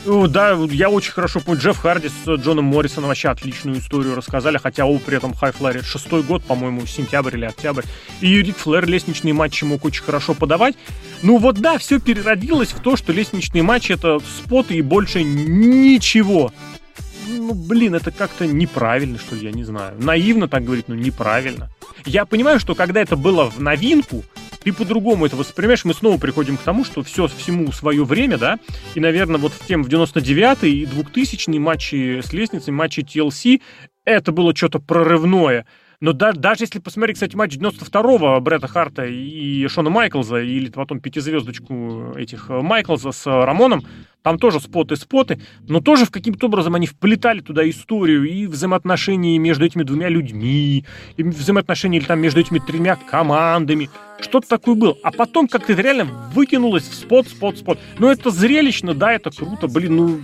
Ну, да, я очень хорошо помню, Джефф Харди с Джоном Моррисоном вообще отличную историю рассказали, хотя оба при этом Хай Флэре шестой год, по-моему, сентябрь или октябрь. И Рик Флэр лестничные матчи мог очень хорошо подавать. Ну вот да, все переродилось в то, что лестничные матчи это споты и больше ничего ну, блин, это как-то неправильно, что ли, я не знаю. Наивно так говорить, но неправильно. Я понимаю, что когда это было в новинку, ты по-другому это воспринимаешь, мы снова приходим к тому, что все всему свое время, да, и, наверное, вот в тем в 99-й и 2000-й матчи с лестницей, матчи TLC, это было что-то прорывное. Но да, даже если посмотреть, кстати, матч 92-го Бретта Харта и Шона Майклза, или потом пятизвездочку этих э, Майклза с Рамоном, там тоже споты-споты, но тоже в каким-то образом они вплетали туда историю и взаимоотношения между этими двумя людьми, и взаимоотношения или там между этими тремя командами. Что-то такое было. А потом как-то это реально выкинулось в спот, спот, спот. Ну, это зрелищно, да, это круто, блин, ну,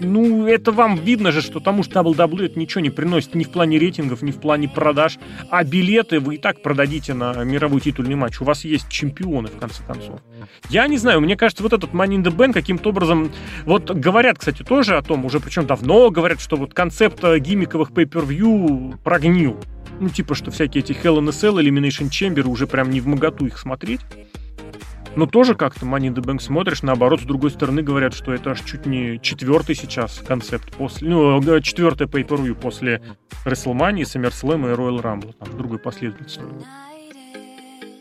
ну, это вам видно же, что тому что WWE это ничего не приносит ни в плане рейтингов, ни в плане продаж. А билеты вы и так продадите на мировой титульный матч. У вас есть чемпионы, в конце концов. Я не знаю, мне кажется, вот этот Money in the Bank каким-то образом... Вот говорят, кстати, тоже о том, уже причем давно говорят, что вот концепт э, гиммиковых pay-per-view прогнил. Ну, типа, что всякие эти Hell in a Cell, Elimination Chamber уже прям не в моготу их смотреть. Но тоже как-то Money in the Bank смотришь, наоборот, с другой стороны говорят, что это аж чуть не четвертый сейчас концепт после, ну, э, четвертый pay per после WrestleMania, SummerSlam и Royal Rumble, там, другой последовательности.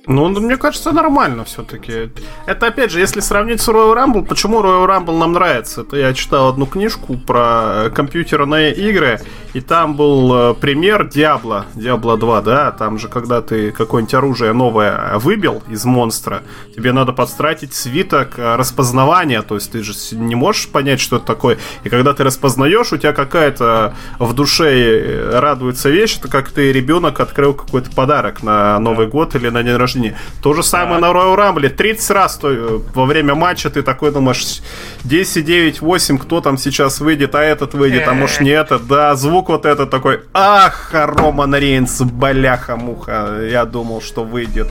Ну, мне кажется, нормально все-таки. Это, опять же, если сравнить с Royal Rumble, почему Royal Rumble нам нравится? Это я читал одну книжку про компьютерные игры, и там был э, пример Diablo, Diablo 2, да, там же, когда ты какое-нибудь оружие новое выбил из монстра, тебе надо подстратить свиток э, распознавания, то есть ты же не можешь понять, что это такое, и когда ты распознаешь, у тебя какая-то в душе э, радуется вещь, это как ты ребенок открыл какой-то подарок на Новый год или на день рождения жизни. То же самое на Royal Rumble. 30 раз то, э, во время матча ты такой думаешь, 10, 9, 8, кто там сейчас выйдет, а этот выйдет, а может не этот. Да, звук вот этот такой, ах, Роман Рейнс, баляха-муха. Я думал, что выйдет.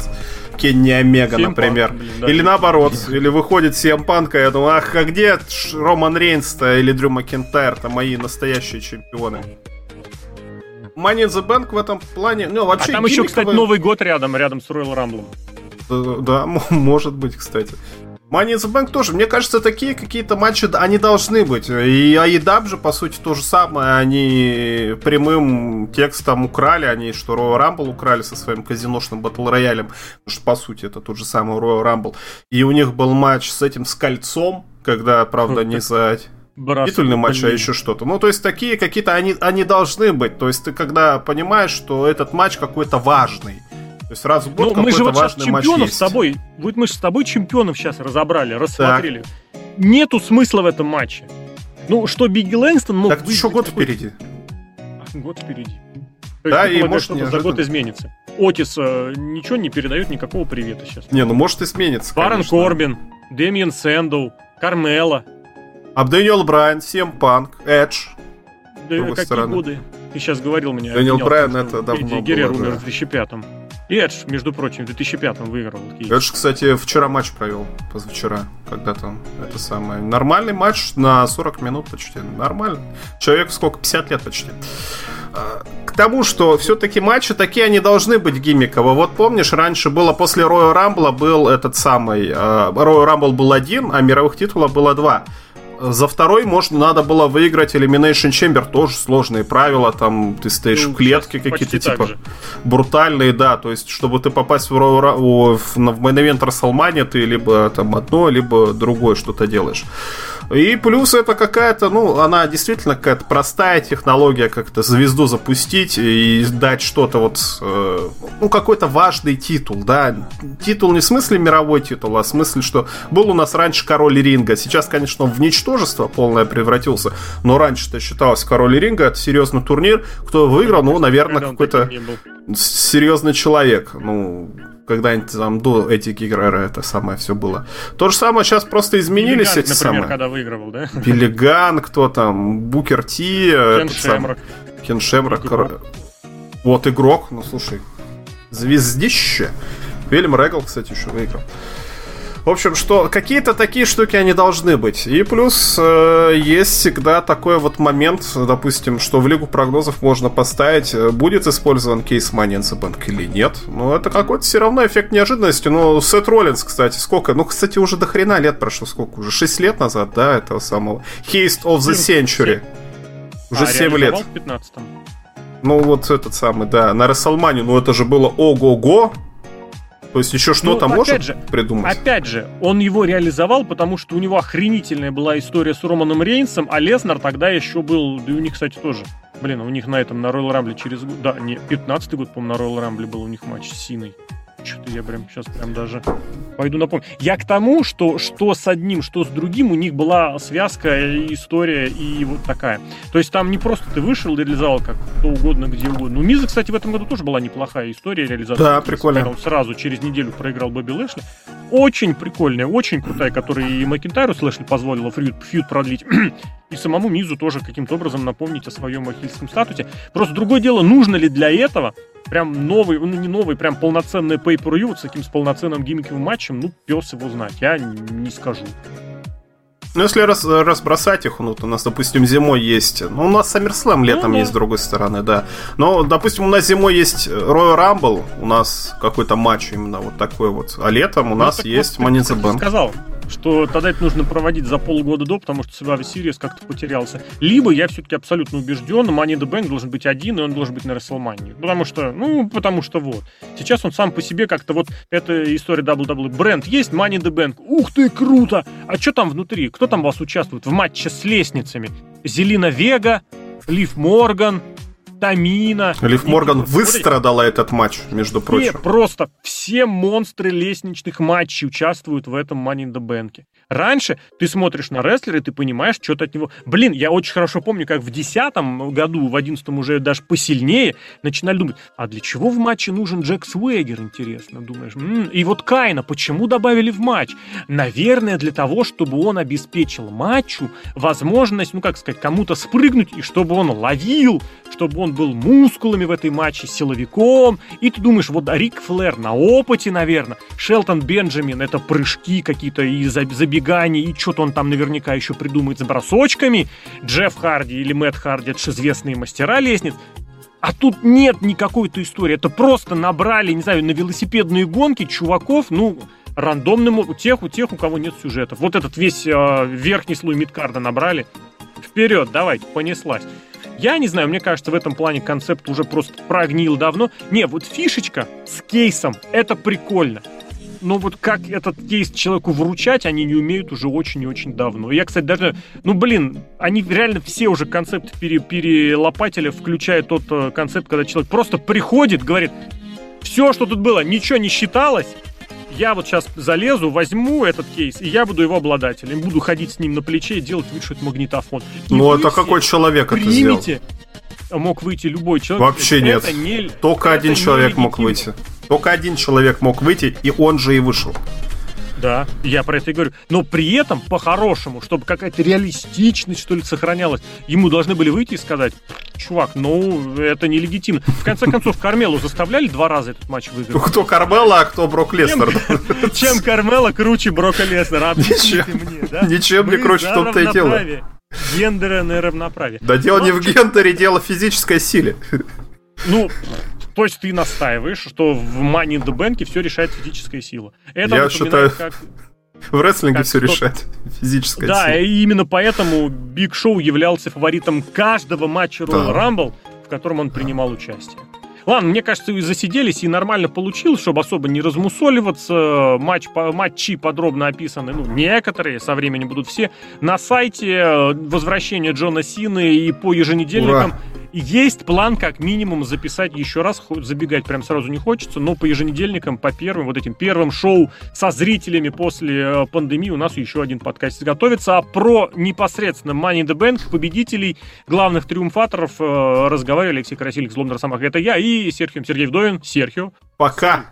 Кенни Омега, например. Блин, да. Или наоборот, или выходит Сиэм Панка, я думаю, ах, а где Роман Рейнс-то или Дрю Макентайр-то мои настоящие чемпионы? Money in the Bank в этом плане, ну, вообще... А там еще, кстати, Новый год рядом, рядом с Royal Rumble. Да, может быть, кстати. Money in the Bank тоже. Мне кажется, такие какие-то матчи, они должны быть. И AEW же, по сути, то же самое. Они прямым текстом украли. Они что, Royal Rumble украли со своим казиношным батл роялем. Потому что, по сути, это тот же самый Royal Rumble. И у них был матч с этим, с кольцом, когда, правда, не за Бросок, титульный матч, а еще что-то. Ну, то есть такие какие-то они, они должны быть. То есть ты когда понимаешь, что этот матч какой-то важный. То есть раз в год ну, мы же вот сейчас чемпионов с тобой, вот мы же с тобой чемпионов сейчас разобрали, рассмотрели. Так. Нету смысла в этом матче. Ну, что Бигги Лэнгстон мог Так еще год впереди. А, год впереди. Да, и может что за год изменится. Отис э, ничего не передает, никакого привета сейчас. Не, ну может и сменится, Барон Корбин, Дэмиен Сэндоу, Кармела, а Дэниел Брайан, Сем Панк, Эдж. Да, какие стороны. годы? Ты сейчас говорил мне. Дэниел Брайан это давно Геррер умер да. в 2005-м. И Эдж, между прочим, в 2005-м выиграл. Эдж, кстати, вчера матч провел, позавчера, когда там это самое. Нормальный матч на 40 минут почти. Нормально. Человек сколько? 50 лет почти. А, к тому, что все-таки матчи такие, они должны быть гиммиково. Вот помнишь, раньше было после Роя Рамбла был этот самый... Роя Рамбл был один, а мировых титулов было два За второй можно надо было выиграть Elimination Chamber, тоже сложные правила, там ты стоишь ну, в клетке какие-то типа брутальные, да, то есть чтобы ты попасть в, в, в, в Main Event WrestleMania, ты либо там одно, либо другое что-то делаешь. И плюс это какая-то, ну, она действительно какая-то простая технология, как-то звезду запустить и дать что-то вот, э, ну, какой-то важный титул, да. Титул не в смысле мировой титул, а в смысле, что был у нас раньше король ринга. Сейчас, конечно, в ничтожество полное превратился, но раньше-то считалось король ринга, это серьезный турнир. Кто выиграл, ну, наверное, какой-то серьезный человек. Ну, когда-нибудь там до этики Геррера это самое все было. То же самое сейчас просто изменились Билли эти например, самые. когда выигрывал, да? Биллиган, кто там, Букер Ти, Кен Шемрак. Кен Шемрак. Вот игрок, ну слушай, звездище. Вильям Регал, кстати, еще выиграл. В общем, что какие-то такие штуки они должны быть. И плюс э, есть всегда такой вот момент, допустим, что в Лигу прогнозов можно поставить, э, будет использован кейс the Bank или нет. Но это какой-то все равно эффект неожиданности. Ну, Сет Роллинс, кстати, сколько? Ну, кстати, уже до хрена лет прошло, сколько? Уже 6 лет назад, да, этого самого. Haste of the Century. Уже а, 7 лет. в 15 Ну, вот этот самый, да, на Расселмане, ну это же было ого-го, то есть еще что-то ну, может же, придумать? Опять же, он его реализовал, потому что у него охренительная была история с Романом Рейнсом, а Леснар тогда еще был, да и у них, кстати, тоже. Блин, у них на этом, на Royal Rumble через год, да, не, 15-й год, по-моему, на Royal Rumble был у них матч с Синой. Что-то я прям сейчас прям даже пойду напомню. Я к тому, что что с одним, что с другим, у них была связка, история и вот такая. То есть там не просто ты вышел и реализовал как кто угодно, где угодно. У Миза, кстати, в этом году тоже была неплохая история реализации. Да, прикольно. Он сразу через неделю проиграл Бобби Лэшли. Очень прикольная, очень крутая, которая и Макинтайру с Лэшли позволила фьюд, фьюд продлить. и самому Мизу тоже каким-то образом напомнить о своем ахильском статусе. Просто другое дело, нужно ли для этого прям новый, ну не новый, прям полноценный pay per вот с таким с полноценным гиммиковым матчем, ну, пес его знать, я не скажу. Ну, если раз, разбросать их, ну, то у нас, допустим, зимой есть... Ну, у нас SummerSlam летом ну, есть, с другой стороны, да. Но, допустим, у нас зимой есть Royal Rumble, у нас какой-то матч именно вот такой вот. А летом у ну, нас есть вот, Money in the Bank. сказал, что тогда это нужно проводить за полгода до, потому что Survivor Series как-то потерялся. Либо я все-таки абсолютно убежден, Money the Bank должен быть один, и он должен быть на WrestleMania. Потому что, ну, потому что вот. Сейчас он сам по себе как-то вот, эта история WWE. Бренд есть, Money the Bank. Ух ты, круто! А что там внутри? Кто там вас участвует в матче с лестницами? Зелина Вега, Лив Морган, Тамина. Лив Морган выстрадала этот матч, между прочим. Просто все монстры лестничных матчей участвуют в этом Money in the Bank. Раньше ты смотришь на рестлера, и ты понимаешь, что-то от него... Блин, я очень хорошо помню, как в 2010 году, в 11 уже даже посильнее, начинали думать, а для чего в матче нужен Джек Свегер, интересно, думаешь? М-м, и вот Кайна почему добавили в матч? Наверное, для того, чтобы он обеспечил матчу возможность, ну как сказать, кому-то спрыгнуть, и чтобы он ловил, чтобы он был мускулами в этой матче, силовиком. И ты думаешь, вот Рик Флэр на опыте, наверное. Шелтон Бенджамин это прыжки какие-то и забегания, и что-то он там наверняка еще придумает с бросочками. Джефф Харди или Мэтт Харди, это же известные мастера лестниц. А тут нет никакой-то истории. Это просто набрали, не знаю, на велосипедные гонки чуваков, ну, рандомным, у тех, у тех, у кого нет сюжетов. Вот этот весь э, верхний слой мидкарда набрали. Вперед, давайте, понеслась. Я не знаю, мне кажется, в этом плане концепт уже просто прогнил давно. Не, вот фишечка с кейсом, это прикольно. Но вот как этот кейс человеку вручать, они не умеют уже очень и очень давно. Я, кстати, даже, ну, блин, они реально все уже концепты пере, перелопатили, включая тот э, концепт, когда человек просто приходит, говорит, все, что тут было, ничего не считалось, я вот сейчас залезу, возьму этот кейс, и я буду его обладателем. Буду ходить с ним на плече и делать вид, что это магнитофон. И ну, это какой человек примите, это сделал? Мог выйти любой человек. Вообще нет. Не, Только один человек мог выйти. Только один человек мог выйти, и он же и вышел. Да, я про это и говорю. Но при этом, по-хорошему, чтобы какая-то реалистичность, что ли, сохранялась, ему должны были выйти и сказать, чувак, ну, это нелегитимно. В конце концов, Кармелу заставляли два раза этот матч выиграть. Кто Кармела, а кто Брок Леснер. Чем, чем Кармела круче Брока Леснера? Ничем, мне, да? Ничем не круче, в том-то и дело. Гендерное равноправие. Да дело не в гендере, дело в физической силе. Ну, то есть ты настаиваешь, что в Money in the Bank все решает физическая сила. Это Я считаю... как В рестлинге все решает. Физическая Да, сила. и именно поэтому Биг Шоу являлся фаворитом каждого матча Royal да. Rumble, в котором он принимал участие. Ладно, мне кажется, и засиделись, и нормально получилось, чтобы особо не размусоливаться. Матч, матчи подробно описаны, ну, некоторые, со временем будут все. На сайте э, возвращение Джона Сины и по еженедельникам Ура. Есть план, как минимум, записать еще раз, забегать прям сразу не хочется, но по еженедельникам, по первым, вот этим первым шоу со зрителями после э, пандемии у нас еще один подкаст готовится. А про непосредственно Money in the Bank, победителей, главных триумфаторов э, разговаривали Алексей Красильник, Злом Росомах, это я, и Серхио Сергей Вдовин. Серхио. Пока.